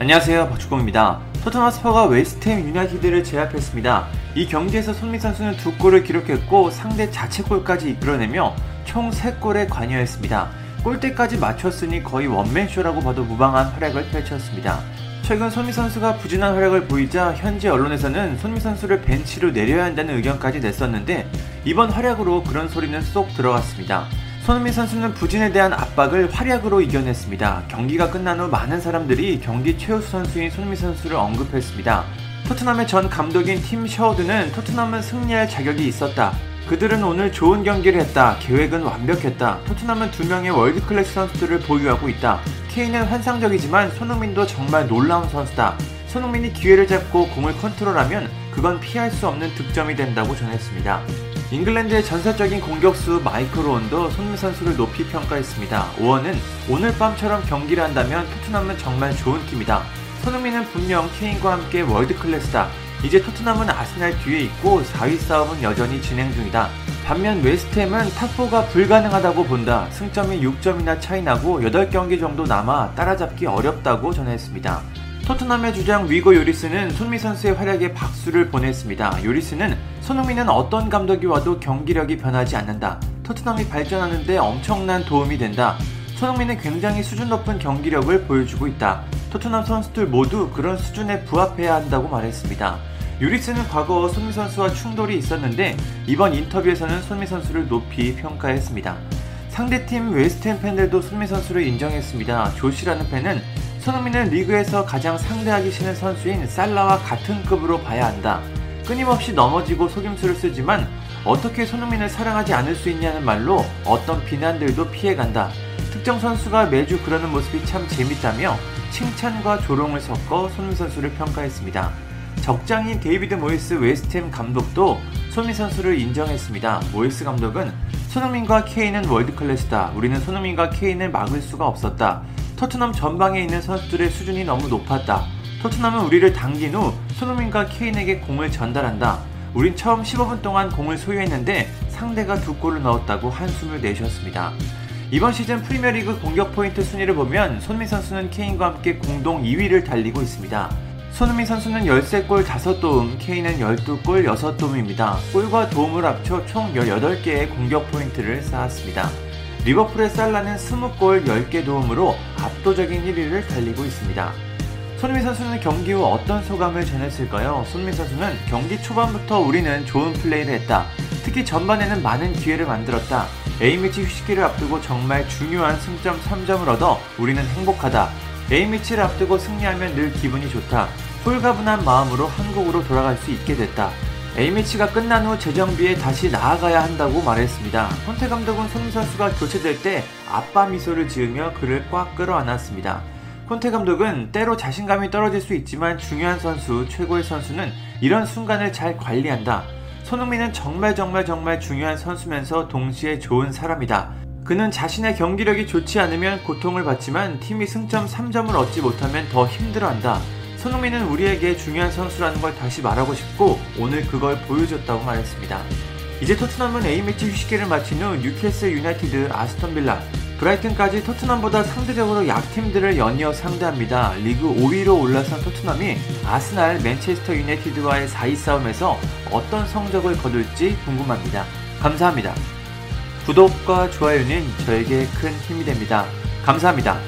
안녕하세요 박주공입니다. 토트넘 스퍼스가 웨스트햄 유나이티드를 제압했습니다. 이 경기에서 손흥민 선수는 두 골을 기록했고 상대 자책골까지 이끌어내며 총 3골에 관여했습니다. 골대까지 맞췄으니 거의 원맨쇼라고 봐도 무방한 활약을 펼쳤습니다. 최근 손흥민 선수가 부진한 활약을 보이자 현지 언론에서는 손흥민 선수를 벤치로 내려야 한다는 의견까지 냈었는데 이번 활약으로 그런 소리는 쏙 들어갔습니다. 손흥민 선수는 부진에 대한 압박을 활약으로 이겨냈습니다. 경기가 끝난 후 많은 사람들이 경기 최우수 선수인 손흥민 선수를 언급했습니다. 토트넘의 전 감독인 팀 셔우드는 토트넘은 승리할 자격이 있었다. 그들은 오늘 좋은 경기를 했다. 계획은 완벽했다. 토트넘은 두 명의 world class 선수들을 보유하고 있다. 케인은 환상적이지만 손흥민도 정말 놀라운 선수다. 손흥민이 기회를 잡고 공을 컨트롤하면 그건 피할 수 없는 득점이 된다고 전했습니다. 잉글랜드의 전설적인 공격수 마이클 오언도 손흥민 선수를 높이 평가했습니다. 오언은 오늘 밤처럼 경기를 한다면 토트넘은 정말 좋은 팀이다. 손흥민은 분명 케인과 함께 world class다. 이제 토트넘은 아스날 뒤에 있고 4위 싸움은 여전히 진행 중이다. 반면 웨스트햄은 top 4가 불가능하다고 본다. 승점이 6점이나 차이 나고 8경기 정도 남아 따라잡기 어렵다고 전했습니다. 토트넘의 주장 위고 요리스는 손흥민 선수의 활약에 박수를 보냈습니다. 요리스는 손흥민은 어떤 감독이 와도 경기력이 변하지 않는다. 토트넘이 발전하는데 엄청난 도움이 된다. 손흥민은 굉장히 수준 높은 경기력을 보여주고 있다. 토트넘 선수들 모두 그런 수준에 부합해야 한다고 말했습니다. 요리스는 과거 손미 선수와 충돌이 있었는데 이번 인터뷰에서는 손미 선수를 높이 평가했습니다. 상대팀 웨스트햄 팬들도 손미 선수를 인정했습니다. 조시라는 팬은 손흥민은 리그에서 가장 상대하기 싫은 선수인 살라와 같은 급으로 봐야 한다. 끊임없이 넘어지고 속임수를 쓰지만 어떻게 손흥민을 사랑하지 않을 수 있냐는 말로 어떤 비난들도 피해간다. 특정 선수가 매주 그러는 모습이 참 재밌다며 칭찬과 조롱을 섞어 손흥민 선수를 평가했습니다. 적장인 데이비드 모이스 웨스트햄 감독도 손흥민 선수를 인정했습니다. 모이스 감독은 손흥민과 케인은 world class다. 우리는 손흥민과 케인을 막을 수가 없었다. 토트넘 전방에 있는 선수들의 수준이 너무 높았다. 토트넘은 우리를 당긴 후 손흥민과 케인에게 공을 전달한다. 우린 처음 15분 동안 공을 소유했는데 상대가 두 골을 넣었다고 한숨을 내쉬었습니다. 이번 시즌 프리미어리그 공격 포인트 순위를 보면 손흥민 선수는 케인과 함께 공동 2위를 달리고 있습니다. 손흥민 선수는 13골 5도움, 케인은 12골 6도움입니다. 골과 도움을 합쳐 총 18개의 공격 포인트를 쌓았습니다. 리버풀의 살라는 20골 10개 도움으로 압도적인 1위를 달리고 있습니다. 손흥민 선수는 경기 후 어떤 소감을 전했을까요? 손흥민 선수는 경기 초반부터 우리는 좋은 플레이를 했다. 특히 전반에는 많은 기회를 만들었다. A매치 휴식기를 앞두고 정말 중요한 승점 3점을 얻어 우리는 행복하다. A매치를 앞두고 승리하면 늘 기분이 좋다. 홀가분한 마음으로 한국으로 돌아갈 수 있게 됐다. A매치가 끝난 후 재정비에 다시 나아가야 한다고 말했습니다. 혼태 감독은 손흥민 선수가 교체될 때 아빠 미소를 지으며 그를 꽉 끌어안았습니다. 콘테 감독은 때로 자신감이 떨어질 수 있지만 중요한 선수, 최고의 선수는 이런 순간을 잘 관리한다. 손흥민은 정말 정말 정말 중요한 선수면서 동시에 좋은 사람이다. 그는 자신의 경기력이 좋지 않으면 고통을 받지만 팀이 승점 3점을 얻지 못하면 더 힘들어한다. 손흥민은 우리에게 중요한 선수라는 걸 다시 말하고 싶고 오늘 그걸 보여줬다고 말했습니다. 이제 토트넘은 A매치 휴식기를 마친 후 뉴캐슬 유나이티드, 아스톤 빌라, 브라이튼까지 토트넘보다 상대적으로 약팀들을 연이어 상대합니다. 리그 5위로 올라선 토트넘이 아스날, 맨체스터 유나이티드와의 4위 싸움에서 어떤 성적을 거둘지 궁금합니다. 감사합니다. 구독과 좋아요는 저에게 큰 힘이 됩니다. 감사합니다.